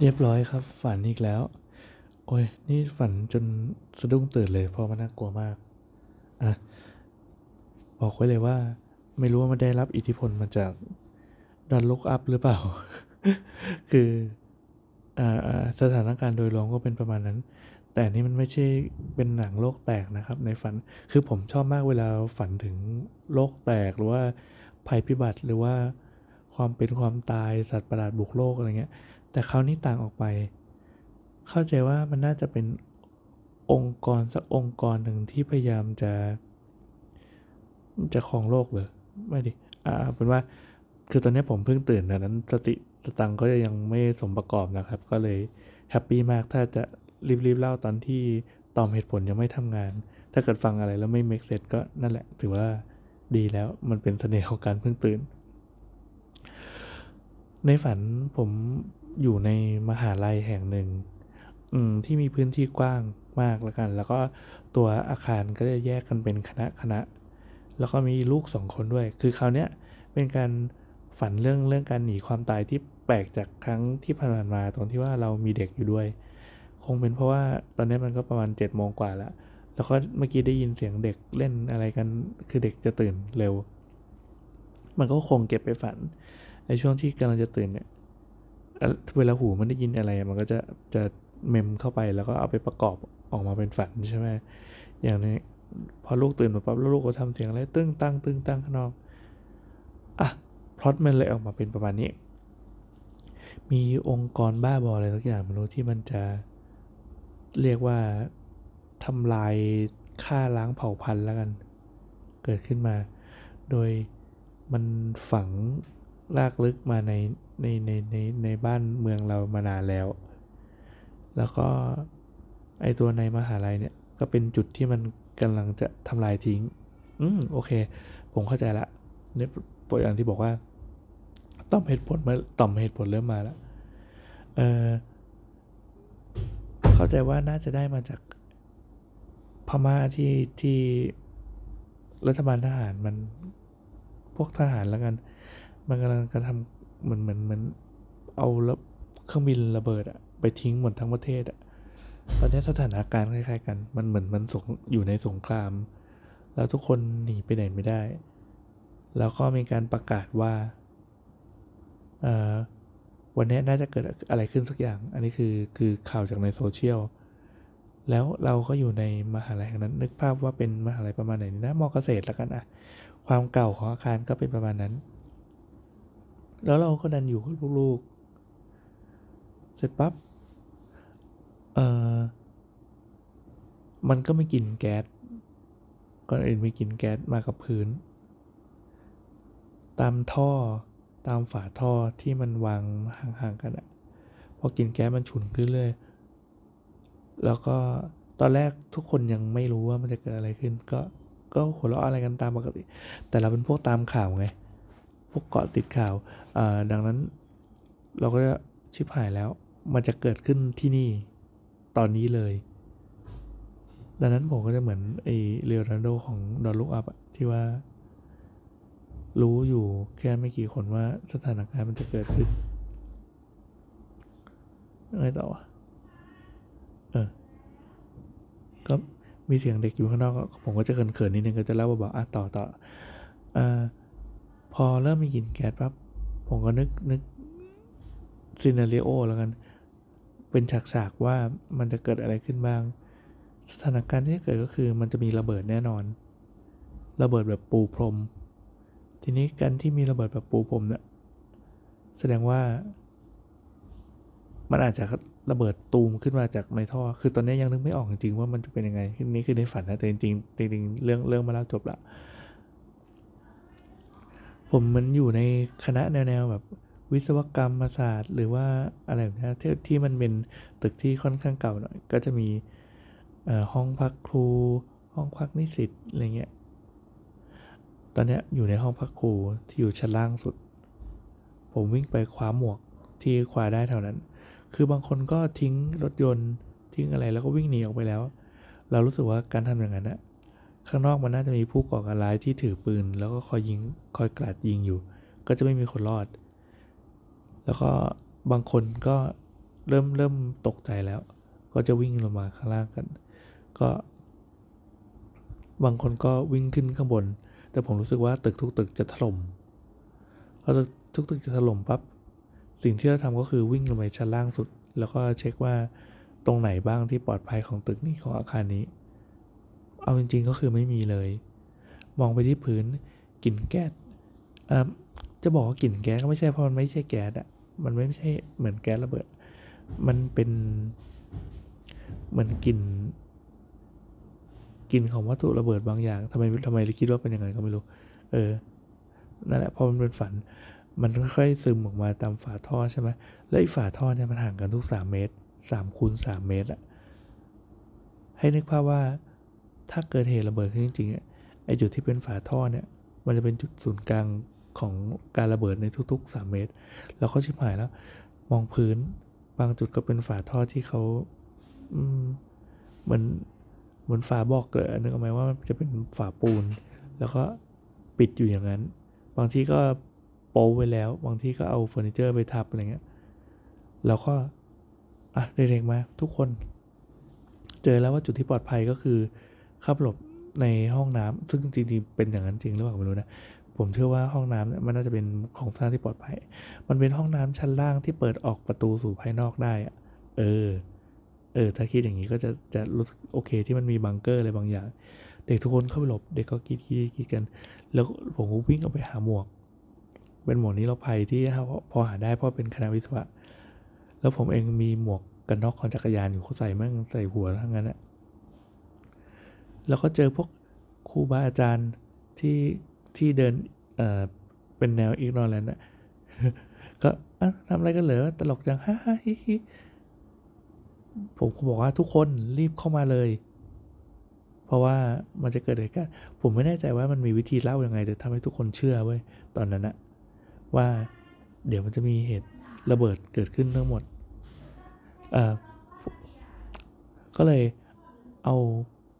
เรียบร้อยครับ ฝันอีกแล้ว โอ้ย นี่ฝันจนสะดุ้งตื่นเลยเพราะมันน่ากลัวมาก อะ บอกไว้เลยว่า ไม่รู้ว่ามันได้รับอิทธิพลมาจากดันลุกอัพหรือเปล่า คืออ่าสถานการณ์โดยรวมก็เป็นประมาณนั้น แต่นี่มันไม่ใช่เป็นหนังโลกแตกนะครับ ในฝัน คือผมชอบมากเวลาฝันถึงโลกแตกหรือว่าภัยพิบัติหรือว่าความเป็นความตายสัตว์ประหลาดบุกโลกอะไรเงี้ย แต่คราวนี้ต่างออกไป เข้าใจว่ามันน่าจะเป็นองค์กรสักองค์กรหนึ่งที่พยายามจะ จะครองโลกเหรอไม่ดิอ่าเป็นว่าคือตอนนี้ผมเพิ่งตื่นดังนั้นสติสตังก็ยังไม่สมประกอบนะครับ ก็เลยแฮปปี้มากถ้าจะรีบๆเล่าตอนที่ตอมเหตุผลยังไม่ทำงาน ถ้าเกิดฟังอะไรแล้วไม่ make sense ก็นั่นแหละ ถือว่าดีแล้วมันเป็นเสน่ห์ของการเพิ่งตื่น ในฝันผม อยู่ในมหาลัยแห่งหนึ่งที่มีพื้นที่กว้างมากแล้วกัน แล้วก็ตัวอาคารก็จะแยกกันเป็นคณะคณะ แล้วก็มีลูกสองคนด้วย คือคราวเนี้ยเป็นการฝันเรื่องเรื่องการหนีความตายที่แปลกจากครั้งที่ผ่านมาตรงที่ว่าเรามีเด็กอยู่ด้วย คงเป็นเพราะว่าตอนนี้มันก็ประมาณ7จ็ดโมงกว่าแล้ว แล้วก็เมื่อกี้ได้ยินเสียงเด็กเล่นอะไรกัน คือเด็กจะตื่นเร็ว มันก็คงเก็บไปฝัน ในช่วงที่กำลังจะตื่นเนี่ย เวลาหูมันได้ยินอะไร มันก็จะจะเมมเข้าไปแล้วก็เอาไปประกอบออกมาเป็นฝันใช่ไหมอย่างนี้พอลูกตื่นมาปั๊บแล้วลูกก็ทำเสียงอะไรตึ้งตั้งตึ้งตั้งข้างนอกอะพล็อตมันเลยออกมาเป็นประมาณนี้ มีองค์กรบ้าบออะไรสักอย่างไม่รู้ที่มันจะเรียกว่าทำลายฆ่าล้างเผ่าพันธุ์แล้วกัน เกิดขึ้นมา โดยมันฝัง ลากลึกมาในในในในในบ้านเมืองเรามานานแล้ว แล้วก็ไอตัวในมหาลัยเนี่ยก็เป็นจุดที่มันกำลังจะทำลายทิ้ง อืมโอเค ผมเข้าใจละเนี่ยโปรอย่างที่บอกว่าต่อมเหตุผลมาต่อมเหตุผลเริ่มมาแล้วเออเข้าใจว่าน่าจะได้มาจากพม่าที่ที่รัฐบาลทหารมันพวกทหารแล้วกัน มันกำลังกระทำเหมือนเหมือนเหมือนเอาแล้วเครื่องบินระเบิดอะไปทิ้งหมดทั้งประเทศอะตอนนี้สถานการณ์คล้ายๆกัน มันเหมือนมันสงอยู่ในสงคราม แล้วทุกคนหนีไปไหนไม่ได้ แล้วก็มีการประกาศว่าเอ่อวันนี้น่าจะเกิดอะไรขึ้นสักอย่าง อันนี้คือคือข่าวจากในโซเชียล แล้วเราก็อยู่ในมหาลัยแห่งนั้น นึกภาพว่าเป็นมหาลัยประมาณไหนนี่นะมอเกษตรแล้วกันอะ ความเก่าของอาคารก็เป็นประมาณนั้น แล้วเราก็ดันอยู่กับลูกๆ เสร็จปั๊บ เอ่อ มันก็ไม่กินแก๊ส ก่อนอื่นไมีกลินแก๊สมากับพื้น ตามท่อ ตามฝาท่อที่มันวางห่างๆกันอะพอกินแก๊สมันฉุนขึ้นเลย แล้วก็ตอนแรกทุกคนยังไม่รู้ว่ามันจะเกิดอะไรขึ้น ก็ก็หัวเราะอะไรกันตามปกติ แต่เราเป็นพวกตามข่าวไง พวกเกาะติดข่าว ดังนั้นเราก็จะชิบหายแล้ว มันจะเกิดขึ้นที่นี่ตอนนี้เลย ดังนั้นผมก็จะเหมือนไอเรโอนาร์โดของดอนลุกอัพที่ว่า รู้อยู่แค่ไม่กี่คนว่าสถานการณ์มันจะเกิดขึ้นอะไรต่อวะเออ ก็มีเสียงเด็กอยู่ข้างนอก ผมก็จะเขินๆนิดนึงก็จะเล่าว่าบอกอะต่อต่ออ่า พอเริ่มมีกลิ่นแก๊สปั๊บผมก็นึกนึกซีนารีโอแล้วกัน เป็นฉากๆว่ามันจะเกิดอะไรขึ้นบ้าง สถานการณ์ที่เกิดก็คือมันจะมีระเบิดแน่นอน ระเบิดแบบปูพรม ทีนี้การที่มีระเบิดแบบปูพรมเนี่ยแสดงว่า มันอาจจะระเบิดตูมขึ้นมาจากในท่อ คือตอนนี้ยังนึกไม่ออกจริงๆว่ามันจะเป็นยังไงนี่คือในฝันนะแต่จริงๆจริงๆเรื่องเรื่องมาแล้วจบละ ผมมันอยู่ในคณะแนวๆแบบวิศวกรรมศาสตร์ หรือว่าอะไรแบบนี้ที่ที่มันเป็นตึกที่ค่อนข้างเก่าหน่อยก็จะมีห้องพักครู ห้องพักนิสิตอะไรเงี้ยตอนเนี้ยอยู่ในห้องพักครูที่อยู่ชั้นล่างสุด ผมวิ่งไปคว้าหมวกที่คว้าได้เท่านั้น คือบางคนก็ทิ้งรถยนต์ทิ้งอะไรแล้วก็วิ่งหนีออกไปแล้ว เรารู้สึกว่าการทำอย่างนั้นอะ ข้างนอกมันน่าจะมีผู้ก่อการร้ายที่ถือปืน แล้วก็คอยยิงคอยกราดยิงอยู่ ก็จะไม่มีคนรอด แล้วก็บางคนก็เริ่มเริ่มตกใจแล้ว ก็จะวิ่งลงมาข้างล่างกัน ก็ บางคนก็วิ่งขึ้นข้างบน แต่ผมรู้สึกว่าตึกทุกตึกจะถล่มพอตึกทุกตึกจะถล่มปั๊บสิ่งที่เราทำก็คือวิ่งลงไปชั้นล่างสุด แล้วก็เช็คว่าตรงไหนบ้างที่ปลอดภัยของตึกนี้ของอาคารนี้ เอาจริง ๆ ก็คือไม่มีเลย มองไปที่พื้นกลิ่นแก๊สจะบอกว่ากลิ่นแก๊สก็ไม่ใช่เพราะมันไม่ใช่แก๊สอะมันไม่ใช่เหมือนแก๊สระเบิด มันเป็นเหมือนกลิ่นกลิ่นของวัตถุระเบิดบางอย่างทำไมทำไมเราคิดว่าเป็นยังไงก็ไม่รู้ เออนั่นแหละพอมันเป็นฝัน มันค่อยๆซึมออกมาตามฝาท่อใช่ไหมแล้วไอ้ฝาท่อเนี่ยมันห่างกันทุกสามเมตรสามคูณสามเมตรอะให้นึกภาพว่า ถ้าเกิดเหตุระเบิดขึ้นจริงๆไอ้จุดที่เป็นฝาท่อเนี่ยมันจะเป็นจุดศูนย์กลางของการระเบิดในทุกๆ 3 เมตร แล้วเขาชิบหายแล้ว มองพื้นบางจุดก็เป็นฝาท่อที่เขาอืมเหมือนเหมือนฝาบอกเกิดนึกออกไหมว่ามันจะเป็นฝาปูน แล้วก็ปิดอยู่อย่างนั้น บางที่ก็โป๊ไว้แล้ว บางที่ก็เอาเฟอร์นิเจอร์ไปทับอะไรเงี้ยแล้วก็อะเด็กๆมาทุกคน เจอแล้วว่าจุดที่ปลอดภัยก็คือ เข้าหลบในห้องน้ำซึ่งจริงๆเป็นอย่างนั้นจริงหรือเปล่าไม่รู้นะผมเชื่อว่าห้องน้ำเนี่ยมันน่าจะเป็นของสร้างที่ปลอดภัย มันเป็นห้องน้ำชั้นล่างที่เปิดออกประตูสู่ภายนอกได้อะเออ เออ ถ้าคิดอย่างนี้ก็จะจะรู้สึกโอเคที่มันมีบังเกอร์อะไรบางอย่าง เด็กทุกคนเข้าไปหลบ เด็กก็คิดคิดคิดกัน แล้วผมก็วิ่งออกไปหาหมวก เป็นหมวกนี้เราภัยที่พอหาได้เพราะเป็นคณะวิศวะ แล้วผมเองมีหมวกกันน็อกของจักรยานอยู่เขาใส่มั่งใส่หัวทั้งนั้นอะ แล้วก็เจอพวกครูบาอาจารย์ที่ที่เดินเอ่อเป็นแนวอีกนอแลนด์อะก็ทำอะไรกันเหรอตลกจังฮ่าฮิฮิผมก็บอกว่าทุกคนรีบเข้ามาเลย เพราะว่ามันจะเกิดเหตุการณ์ผมไม่แน่ใจว่ามันมีวิธีเล่ายังไงแต่ทำให้ทุกคนเชื่อเว้ยตอนนั้นอะว่าเดี๋ยวมันจะมีเหตุระเบิดเกิดขึ้นทั้งหมดเอ่อก็เลยเอา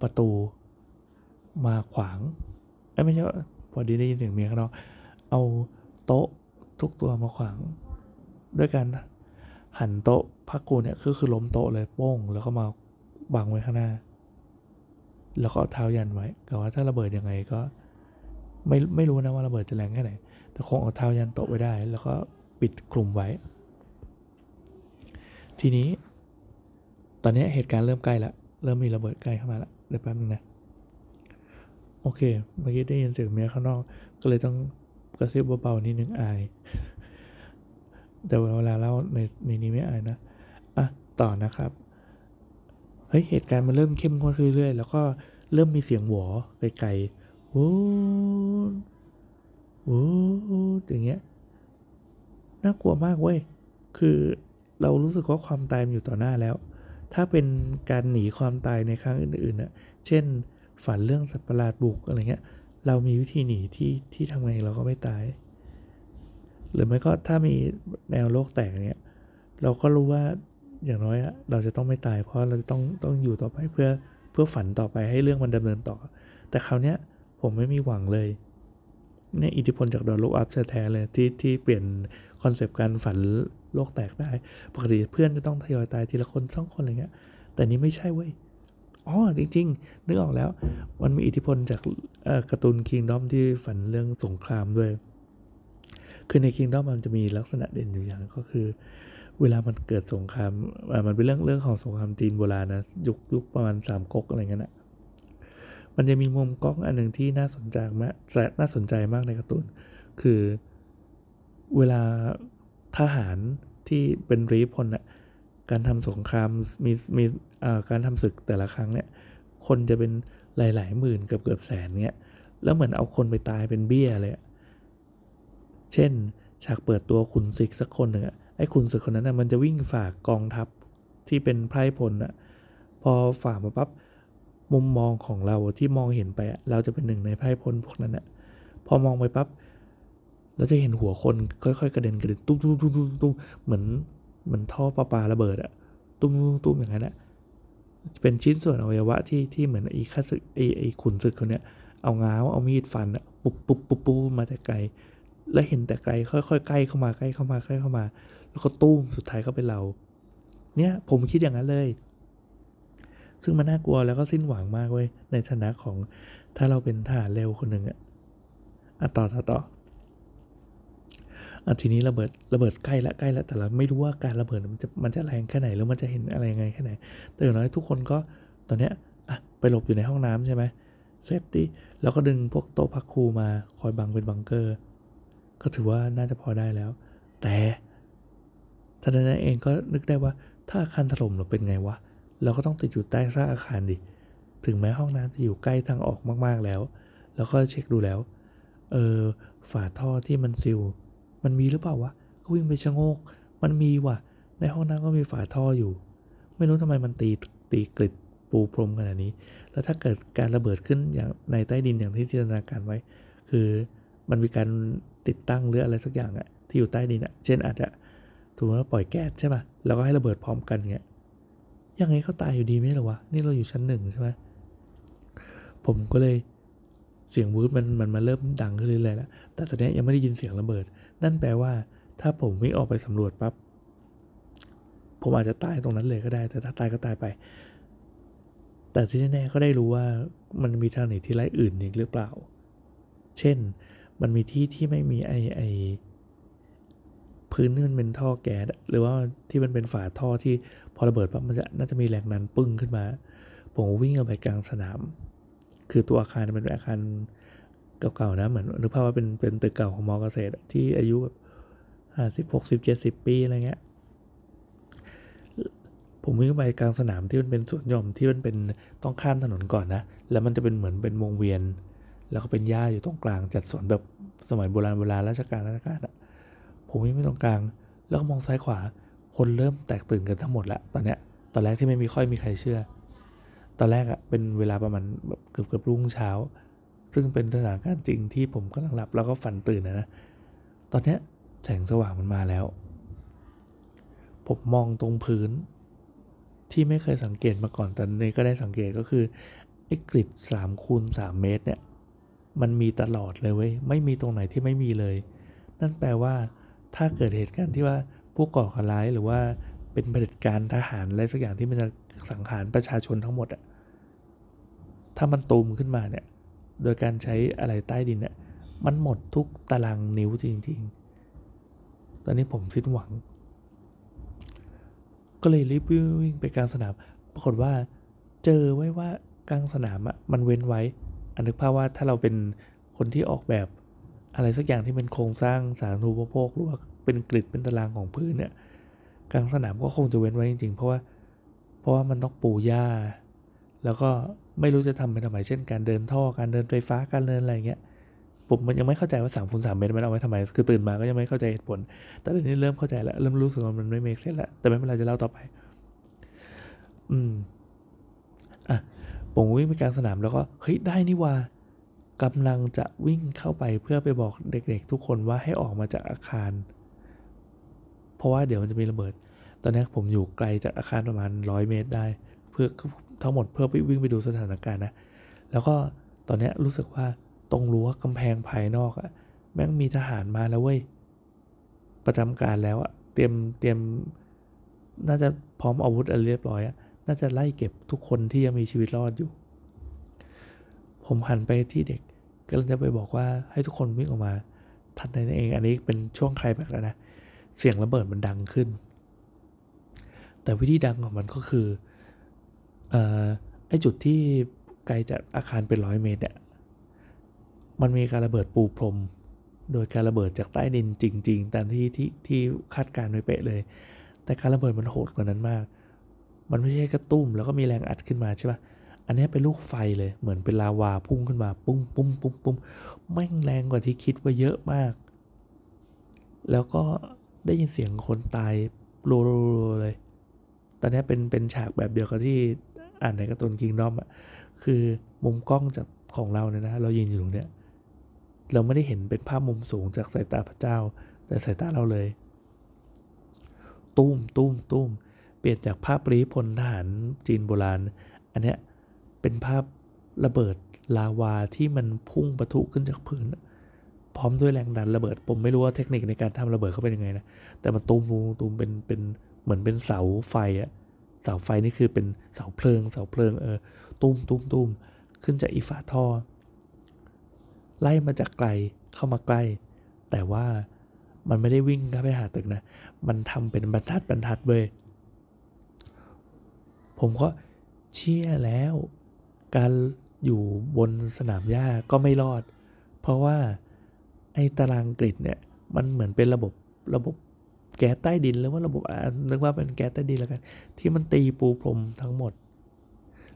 ประตู มาขวางไม่ใช่พอดีได้ยินเสียงเมียข้างนอกเอาโต๊ะทุกตัวมาขวาง ด้วยการหันโต๊ะพักกูเนี่ยคือคือล้มโต๊ะเลยโป้งแล้วก็มาบังไว้ข้างหน้า แล้วก็เท้ายันไว้กะว่าถ้าระเบิดยังไงก็ไม่ไม่รู้นะว่าระเบิดจะแรงแค่ไหน แต่คงเอาเท้ายันโต๊ะไว้ได้ แล้วก็ปิดคลุมไว้ ทีนี้ ตอนนี้เหตุการณ์เริ่มใกล้ละเริ่มมีระเบิดใกล้เข้ามาละเดี๋ยวแป๊บนึงนะ โอเค เมื่อกี้ได้ยินเสียงเมียข้างนอก ก็เลยต้องกระซิบเบาๆนิดนึงอาย แต่เวลาเล่าในในนี้ไม่อายนะ อะ ต่อนะครับ เฮ้ย เหตุการณ์มันเริ่มเข้มข้นขึ้นเรื่อยๆ แล้วก็เริ่มมีเสียงหวอไกลๆวูดวูดอย่างเงี้ย น่ากลัวมากเว้ย คือเรารู้สึกว่าความตายมันอยู่ต่อหน้าแล้ว ถ้าเป็นการหนีความตายในครั้งอื่นๆน่ะ เช่น ฝันเรื่องสัตว์ประหลาดบุกอะไรเงี้ย เรามีวิธีหนีที่ที่ทำไงเราก็ไม่ตาย หรือไม่ก็ถ้ามีแนวโลกแตกเนี้ยเราก็รู้ว่าอย่างน้อยเราจะต้องไม่ตาย เพราะเราจะต้องต้องอยู่ต่อไปเพื่อเพื่อฝันต่อไปให้เรื่องมันดำเนินต่อ แต่คราวเนี้ยผมไม่มีหวังเลยเนี่ยอิทธิพลจาก Don't Look Up แท้เลยที่ที่เปลี่ยนคอนเซปต์การฝันโลกแตกได้ ปกติเพื่อนจะต้องทยอยตายทีละคนสองคนอะไรเงี้ย แต่นี้ไม่ใช่เว้ย อ๋อจริงๆนึกออกแล้ว มันมีอิทธิพลจากการ์ตูนคิงดอมที่ฝันเรื่องสงครามด้วย คือในคิงดอมมันจะมีลักษณะเด่นอยู่อย่างก็คือ เวลามันเกิดสงครามมันเป็นเรื่องเรื่องของสงครามจีนโบราณนะยุคยุคประมาณสามก๊กอะไรเงี้ยนะมันจะมีมุมกล้องอันหนึ่งที่น่าสนใจมากน่าสนใจมากในการ์ตูนคือเวลาทหารที่เป็นรีพลอะ การทำสงครามมีมีการทำศึกแต่ละครั้งเนี่ยคนจะเป็นหลาย ๆ หมื่นเกือบเกือบแสนเนี่ยแล้วเหมือนเอาคนไปตายเป็นเบี้ยเลย เช่นฉากเปิดตัวขุนศึกสักคนหนึ่งอะไอ้ขุนศึกคนนั้นนะมันจะวิ่งฝ่ากองทัพที่เป็นไพร่พลอะพอฝ่ามาปั๊บมุมมองของเราที่มองเห็นไป เราจะเป็นหนึ่งในไพร่พลพวกนั้นอะพอมองไปปั๊บเราจะเห็นหัวคนค่อย ๆ กระเด็นกระเด็นตุ้มตุ้มตุ้มตุ้มเหมือน มือนท่อประปาระเบิดอะตุ้มตุ้มอย่างนั้นอะเป็นชิ้นส่วนอวัยวะที่ที่เหมือนไอ้ข้าศึกไอ้ไอ้ขุนศึกคนเนี้ยเอาง้าวเอามีดฟันอะปุ๊บปุ๊บปุ๊บปุ๊บมาแต่ไกล แล้วเห็นแต่ไกลค่อยๆใกล้เข้ามาใกล้เข้ามาใกล้เข้ามา แล้วก็ตุ้มสุดท้ายก็เป็นเรา เนี่ยผมคิดอย่างนั้นเลย ซึ่งมันน่ากลัวแล้วก็สิ้นหวังมากเว้ยในฐานะของถ้าเราเป็นทหารเร็วคนหนึ่งอะอะต่อต่อต่อ อะทีนี้ระเบิดระเบิดใกล้ละใกล้ละแต่เราไม่รู้ว่าการระเบิดมันจะมันจะแรงแค่ไหนแล้วมันจะเห็นอะไรยังไงแค่ไหน แต่อย่างน้อยทุกคนก็ตอนเนี้ยอะไปหลบอยู่ในห้องน้ำใช่ไหม safety แล้วก็ดึงพวกโต๊ะพักครูมาคอยบังเป็นบังเกอร์ ก็ถือว่าน่าจะพอได้แล้ว แต่ทันนั้นเองก็นึกได้ว่าถ้าอาคารถล่มเราเป็นไงวะเราก็ต้องติดอยู่ใต้ซากอาคารดิ ถึงแม้ห้องน้ำจะอยู่ใกล้ทางออกมากๆแล้ว แล้วก็เช็คดูแล้ว เออ ฝาท่อที่มันซิล มันมีหรือเปล่าวะก็วิ่งไปชะโงก มันมีว่ะ ในห้องน้ำก็มีฝาท่ออยู่ ไม่รู้ทำไมมันตีตีกริดปูพรมขนาดนี้ แล้วถ้าเกิดการระเบิดขึ้นอย่างในใต้ดินอย่างที่จินตนาการไว้ คือมันมีการติดตั้งหรืออะไรสักอย่างอะที่อยู่ใต้ดินอะเช่นอาจจะถูกว่าปล่อยแก๊สใช่ป่ะ แล้วก็ให้ระเบิดพร้อมกันเงี้ย ยังไงเขาตายอยู่ดีไหมหรอวะ นี่เราอยู่ชั้นหนึ่งใช่ไหมผมก็เลยเสียงวืดมันมันมาเริ่มดังขึ้นเรื่อยๆแล้ว แต่ตอนนี้ยังไม่ได้ยินเสียงระเบิด นั่นแปลว่า ถ้าผมวิ่งออกไปสำรวจปั๊บผมอาจจะตายตรงนั้นเลยก็ได้ แต่ถ้าตายก็ตายไป แต่ที่แน่ๆก็ได้รู้ว่ามันมีทางหนีที่ไล่อื่นอีกหรือเปล่า เช่น มันมีที่ที่ไม่มีไอไอพื้นที่มันเป็นท่อแก๊สหรือว่าที่มันเป็นฝาท่อที่พอระเบิดปั๊บมันจะน่าจะมีแรงดันปึ้งขึ้นมา ผมวิ่งออกไปกลางสนาม คือตัวอาคารมันเป็นอาคาร เก่าๆนะเหมือนนึกภาพว่าเป็นเป็นตึกเก่าของมอเกษตรที่อายุแบบห้าสิบหกสิบเจ็ดสิบปีอะไรเงี้ยผมวิ่งไปกลางสนามที่มันเป็นสวนหย่อมที่มันเป็นต้องข้ามถนนก่อนนะ แล้วมันจะเป็นเหมือนเป็นวงเวียน แล้วก็เป็นหญ้าอยู่ตรงกลางจัดสวนแบบสมัยโบราณโบราณราชการราชการอะผมวิ่งไปตรงกลาง แล้วก็มองซ้ายขวา คนเริ่มแตกตื่นกันทั้งหมดล้วตอนเนี้ยตอนแรกที่ไม่มีค่อยมีใครเชื่อ ตอนแรกอะเป็นเวลาประมาณแบบเกือบเกือบรุ่งเช้า ซึ่งเป็นสถานการณ์จริงที่ผมกำลังหลับแล้วก็ฝันตื่นนะนะตอนนี้แสงสว่างมันมาแล้ว ผมมองตรงพื้น ที่ไม่เคยสังเกตมาก่อนแต่นี้ก็ได้สังเกตก็คือไอ้กริดสามคูณสามเมตรเนี่ยมันมีตลอดเลยเว้ยไม่มีตรงไหนที่ไม่มีเลย นั่นแปลว่า ถ้าเกิดเหตุการณ์ที่ว่าผู้ก่อการร้ายหรือว่าเป็นเผด็จการทหารอะไรสักอย่างที่มันจะสังหารประชาชนทั้งหมดอะถ้ามันตูมขึ้นมาเนี่ย โดยการใช้อะไรใต้ดินเนี่ยมันหมดทุกตารางนิ้วจริงๆ ตอนนี้ผมสิ้นหวัง ก็เลยรีบวิ่งไปกลางสนาม ปรากฏว่าเจอไว้ว่ากลางสนามอะมันเว้นไว้ อันนึกภาพว่าถ้าเราเป็นคนที่ออกแบบอะไรสักอย่างที่เป็นโครงสร้างสาธารณูปโภคหรือว่าเป็นกริดเป็นตารางของพื้นเนี่ยกลางสนามก็คงจะเว้นไว้จริงๆ เพราะว่าเพราะว่ามันต้องปูหญ้า แล้วก็ไม่รู้จะทำไปทำไมเช่นการเดินท่อการเดินไฟฟ้าการเดินอะไรเงี้ยผมมันยังไม่เข้าใจว่า3ามคูณสามเมตรมันเอาไว้ทำไม คือตื่นมาก็ยังไม่เข้าใจเหตุผล แต่ตอนนี้เริ่มเข้าใจแล้วเริ่มรู้สึกว่ามันไม่เมกเซนแล้ว แต่ไม่เป็นไรจะเล่าต่อไป อืม อะผมวิ่งไปกลางสนามแล้วก็ เฮ้ย ได้นี่ว่ากำลังจะวิ่งเข้าไปเพื่อไปบอกเด็กๆ ทุกคนว่าให้ออกมาจากอาคาร เพราะว่าเดี๋ยวมันจะมีระเบิด ตอนนี้ผมอยู่ไกลจากอาคารประมาณร้อยเมตรได้ เพื่อ ทั้งหมดเพื่อวิ่งไปดูสถานการณ์นะ แล้วก็ตอนนี้รู้สึกว่าตรงรั้วกำแพงภายนอกอะแม่งมีทหารมาแล้วเว้ย ประจำการแล้วอะเตรียมเตรียมน่าจะพร้อมอาวุธอะไรเรียบร้อยอะน่าจะไล่เก็บทุกคนที่ยังมีชีวิตรอดอยู่ ผมหันไปที่เด็กก็เลยจะไปบอกว่าให้ทุกคนวิ่งออกมา ทันใดนั้นเอง อันนี้เป็นช่วงใครแบบแล้วนะ เสียงระเบิดมันดังขึ้น แต่วิธีดังของมันก็คือ ไอจุดที่ไกลจากอาคารเป็นร้อยเมตรเนี่ยมันมีการระเบิดปูพรม โดยการระเบิดจากใต้ดินจริง ๆ ตามที่ที่ที่คาดการไว้เป๊ะเลย แต่การระเบิดมันโหดกว่านั้นมาก มันไม่ใช่กระตุ้มแล้วก็มีแรงอัดขึ้นมาใช่ปะอันนี้เป็นลูกไฟเลยเหมือนเป็นลาวาพุ่งขึ้นมาปุ้มปุ้มปุ้มปุ้มแม่งแรงกว่าที่คิดว่าเยอะมาก แล้วก็ได้ยินเสียงคนตายรัวๆเลย ตอนนี้เป็นเป็นฉากแบบเดียวกับที่ อ่านในการ์ตูนคิงดอมอะคือมุมกล้องจากของเราเนี่ยนะเรายืนอยู่ตรงเนี้ยเราไม่ได้เห็นเป็นภาพมุมสูงจากสายตาพระเจ้า แต่สายตาเราเลย ตุ้มตุ้มตุ้มเปลี่ยนจากภาพปรีพลทหารจีนโบราณ อันเนี้ยเป็นภาพระเบิดลาวาที่มันพุ่งประทุขึ้นจากพื้น พร้อมด้วยแรงดันระเบิด ผมไม่รู้ว่าเทคนิคในการทำระเบิดเขาเป็นยังไงนะ แต่มันตูมตูมเป็นเป็นเหมือนเป็นเสาไฟอะ เสาไฟนี่คือเป็นเสาเพลิง เสาเพลิงเออตุ้มตุ้มตุ้มขึ้นจากอีฝาท่อ ไล่มาจากไกลเข้ามาใกล้ แต่ว่ามันไม่ได้วิ่งเข้าไปหาตึกนะ มันทำเป็นบรรทัดบรรทัดเว้ยผมก็เชื่อแล้ว การอยู่บนสนามหญ้าก็ไม่รอด เพราะว่าไอ้ตารางกริดเนี่ย มันเหมือนเป็นระบบระบบ แก๊สใต้ดินหรือว่าระบบนึกว่าเป็นแก๊สใต้ดินแล้วกัน ที่มันตีปูพรมทั้งหมด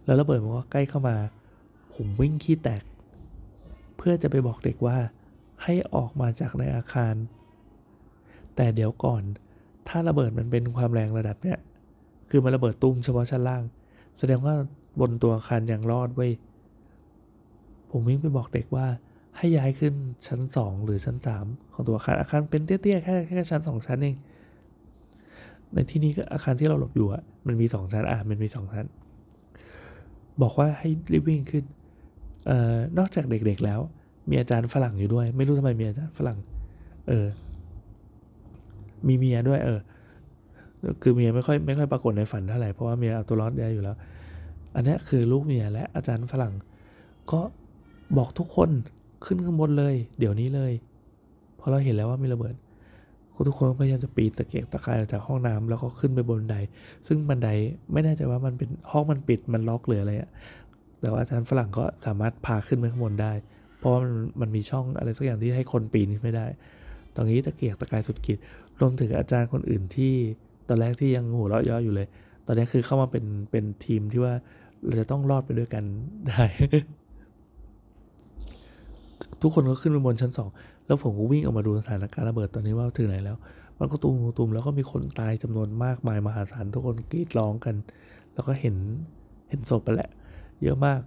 แล้วระเบิดมันก็ใกล้เข้ามา ผมวิ่งขี้แตก เพื่อจะไปบอกเด็กว่าให้ออกมาจากในอาคาร แต่เดี๋ยวก่อน ถ้าระเบิดมันเป็นความแรงระดับเนี้ยคือมันระเบิดตุ้มเฉพาะชั้นล่าง แสดงว่าบนตัวอาคารยังรอดเว้ยผมวิ่งไปบอกเด็กว่าให้ย้ายขึ้นชั้นสองหรือชั้นสามของตัวอาคารอาคารเป็นเตี้ยๆแค่แค่ชั้นสองชั้นเอง ในที่นี้ก็อาคารที่เราหลบอยู่อะมันมีสองชั้นอะมันมีสองชั้น บอกว่าให้รีบวิ่งขึ้นเอ่อนอกจากเด็กๆแล้ว มีอาจารย์ฝรั่งอยู่ด้วย ไม่รู้ทำไมมีอาจารย์ฝรั่ง เออ มีเมียด้วย เออ คือเมียไม่ค่อยไม่ค่อยปรากฏในฝันเท่าไหร่เพราะว่าเมียเอาตัวรอดได้อยู่แล้ว อันนี้คือลูกเมียและอาจารย์ฝรั่ง ก็บอกทุกคนขึ้นข้างบนเลย เดี๋ยวนี้เลยเพราะเราเห็นแล้วว่ามีระเบิด็ทุกคนพยายามจะปีนตะเกียกตะกายออกจากห้องน้ำแล้วก็ขึ้นไปบนบันได ซึ่งบันไดไม่แน่ใจว่ามันเป็นห้องมันปิดมันล็อกหรืออะไรอะแต่ว่าอาจารย์ฝรั่งก็สามารถพาขึ้นไปข้างบนได้ เพราะว่ามันมันมีช่องอะไรสักอย่างที่ให้คนปีนขึ้นไม่ได้ ตอนนี้ตะเกียกตะกายสุดขีดรวมถึงอาจารย์คนอื่นที่ตอนแรกที่ยังหัวเราะย่ออยู่เลย ตอนนี้คือเข้ามาเป็นเป็นทีมที่ว่าเราจะต้องรอดไปด้วยกันได้ ทุกคนก็ขึ้นไปบนชั้นสองแล้วผมก็วิ่งออกมาดูสถานการณ์ระเบิดตอนนี้ว่าถึงไหนแล้ว มันก็ตุมตุมแล้วก็มีคนตายจำนวนมากมายมหาศาลทุกคนกรีดร้องกัน แล้วก็เห็นเห็นศพไปแหละ เยอะมาก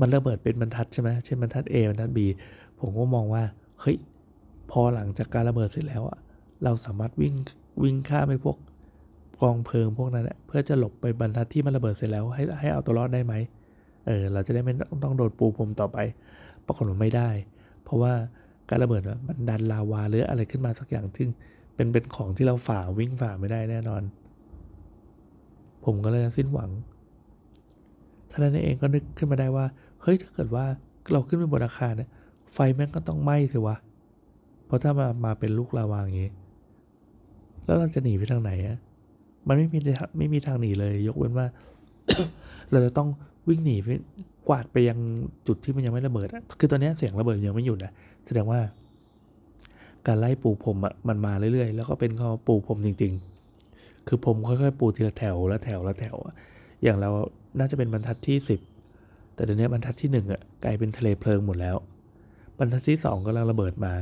มันระเบิดเป็นบรรทัดใช่ไหมเช่นบรรทัด A บรรทัด B ผมก็มองว่าเฮ้ยพอหลังจากการระเบิดเสร็จแล้วอะเราสามารถวิ่งวิ่งข้ามไปพวกกองเพลิงพวกนั้นเพื่อจะหลบไปบรรทัดที่มันระเบิดเสร็จแล้วให้ให้เอาตัวรอดได้ไหม เออเราจะได้ไม่ต้องโดนปูพรมต่อไป ปรากฏว่าไม่ได้ เพราะว่าการระเบิดมันดันลาวาหรืออะไรขึ้นมาสักอย่างซึ่งเป็นเป็นของที่เราฝ่าวิ่งฝ่าไม่ได้แน่นอน ผมก็เลยสิ้นหวังท่านนั้นเองก็นึกขึ้นมาได้ว่า เฮ้ยถ้าเกิดว่าเราขึ้นไปบนอาคารเนี่ยไฟแม่งก็ต้องไหม้สิวะ เพราะถ้ามามาเป็นลูกลาวาอย่างนี้ แล้วเราจะหนีไปทางไหนอะมันไม่มีไม่มีทางหนีเลย ยกเว้นว่า เราจะต้อง วิ่งหนีไปกวาดไปยังจุดที่มันยังไม่ระเบิดคือตอนนี้เสียงระเบิดยังไม่หยุดนะแสดงว่า การไล่ปูผมอะมันมาเรื่อยๆ แล้วก็เป็นเขาปูผมจริง ๆ คือผมค่อยๆ ปูทีละแถวละแถวละแถว อย่างเราน่าจะเป็นบรรทัดที่สิบแต่ตอนนี้บรรทัดที่หนึ่งอะกลายเป็นทะเลเพลิงหมดแล้ว บรรทัดที่สองกำลังระเบิดมา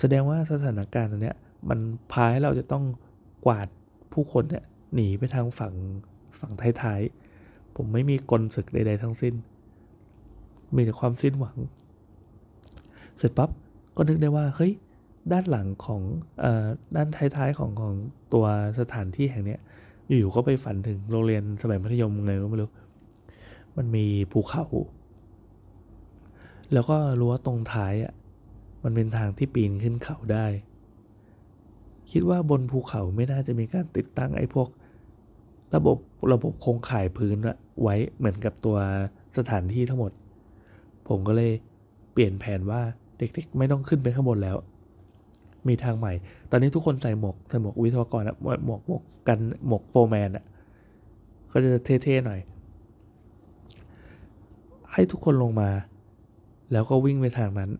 แสดงว่าสถานการณ์ตรงนี้มันพาให้เราจะต้องกวาดผู้คนเนี่ยหนีไปทางฝั่ง ฝั่งท้ายๆ ผมไม่มีกลศึกใดๆทั้งสิ้น มีแต่ความสิ้นหวัง เสร็จปั๊บก็นึกได้ว่าเฮ้ยด้านหลังของอด้านท้ายๆของของตัวสถานที่แห่งนี้อยู่ๆก็ไปฝันถึงโรงเรียนสมัยมัธยมไงก็ไม่รู้ มันมีภูเขา แล้วก็รู้ว่าตรงท้ายอะมันเป็นทางที่ปีนขึ้นเขาได้ คิดว่าบนภูเขาไม่น่าจะมีการติดตั้งไอ้พวก ระบบระบบโครงข่ายพื้นไว้เหมือนกับตัวสถานที่ทั้งหมด ผมก็เลยเปลี่ยนแผนว่าเด็กๆ ไม่ต้องขึ้นไปข้างบนแล้ว มีทางใหม่ ตอนนี้ทุกคนใส่หมวกใส่หมวกวิศวกรอะหมวกหมวกหมวกกันหมวกโฟร์แมนอะก็จะเท่ๆหน่อย ให้ทุกคนลงมา แล้วก็วิ่งไปทางนั้น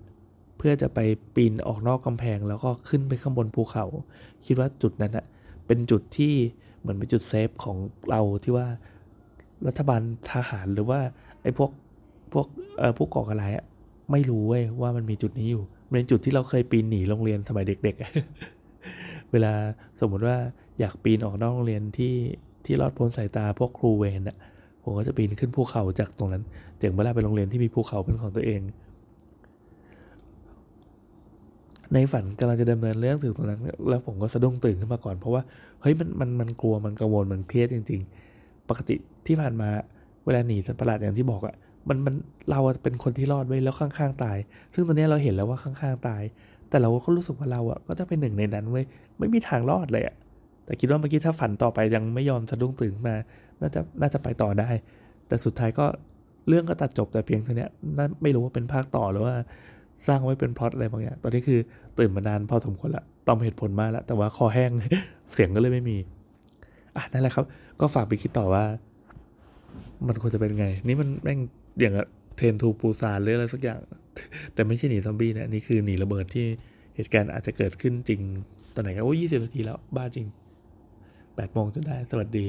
เพื่อจะไปปีนออกนอกกำแพงแล้วก็ขึ้นไปข้างบนภูเขา คิดว่าจุดนั้นอะเป็นจุดที่ เหมือนเป็นจุด safe ของเราที่ว่ารัฐบาลทหารหรือว่าไอ้พวกพวกเอ่อผู้ก่อการร้ายไม่รู้เว้ยว่ามันมีจุดนี้อยู่เป็นจุดที่เราเคยปีนหนีโรงเรียนสมัยเด็ก ๆ เวลาสมมติว่าอยากปีนออกนอกโรงเรียนที่ที่รอดพ้นสายตาพวกครูเวรอะผมก็จะปีนขึ้นภูเขาจากตรงนั้นเจ๋งปะล่ะไปโรงเรียนที่มีภูเขาเป็นของตัวเอง ในฝันกำลังจะดำเนินเรื่องถึงตรงนั้น แล้วผมก็สะดุ้งตื่นขึ้นมาก่อนเพราะว่าเฮ้ยมันมันมันกลัวมันกังวลมันเครียดจริง ๆ ปกติที่ผ่านมาเวลาหนีสัตว์ประหลาดอย่างที่บอกอะมันมันเราเป็นคนที่รอดไว้แล้วข้างๆตาย ซึ่งตอนนี้เราเห็นแล้วว่าข้างๆตาย แต่เราก็รู้สึกว่าเราอะก็จะเป็นหนึ่งในนั้นเว้ยไม่มีทางรอดเลยอะแต่คิดว่าเมื่อกี้ถ้าฝันต่อไปยังไม่ยอมสะดุ้งตื่นมา น่าจะน่าจะไปต่อได้ แต่สุดท้ายก็เรื่องก็ตัดจบแต่เพียงเท่านี้น่าไม่รู้ว่าเป็นภาคต่อหรือว่า สร้างไว้เป็นพล็อตอะไรบางอย่าง ตอนนี้คือตื่นมานานพอสมควรละตอมเหตุผลมากล้วแต่ว่าคอแห้งเสียงก็เลยไม่มี อะนั่นแหละครับ ก็ฝากไปคิดต่อว่า มันควรจะเป็นไง นี่มันแม่งอย่างเทรนทูปูซานหรืออะไรสักอย่าง แต่ไม่ใช่หนีซอมบี้นะนี่คือหนีระเบิดที่เหตุการณ์อาจจะเกิดขึ้นจริง ตอนไหนกันโอ้ยี่สิบนาทีแล้วบ้าจริงแปดโมงจนได้ สวัสดี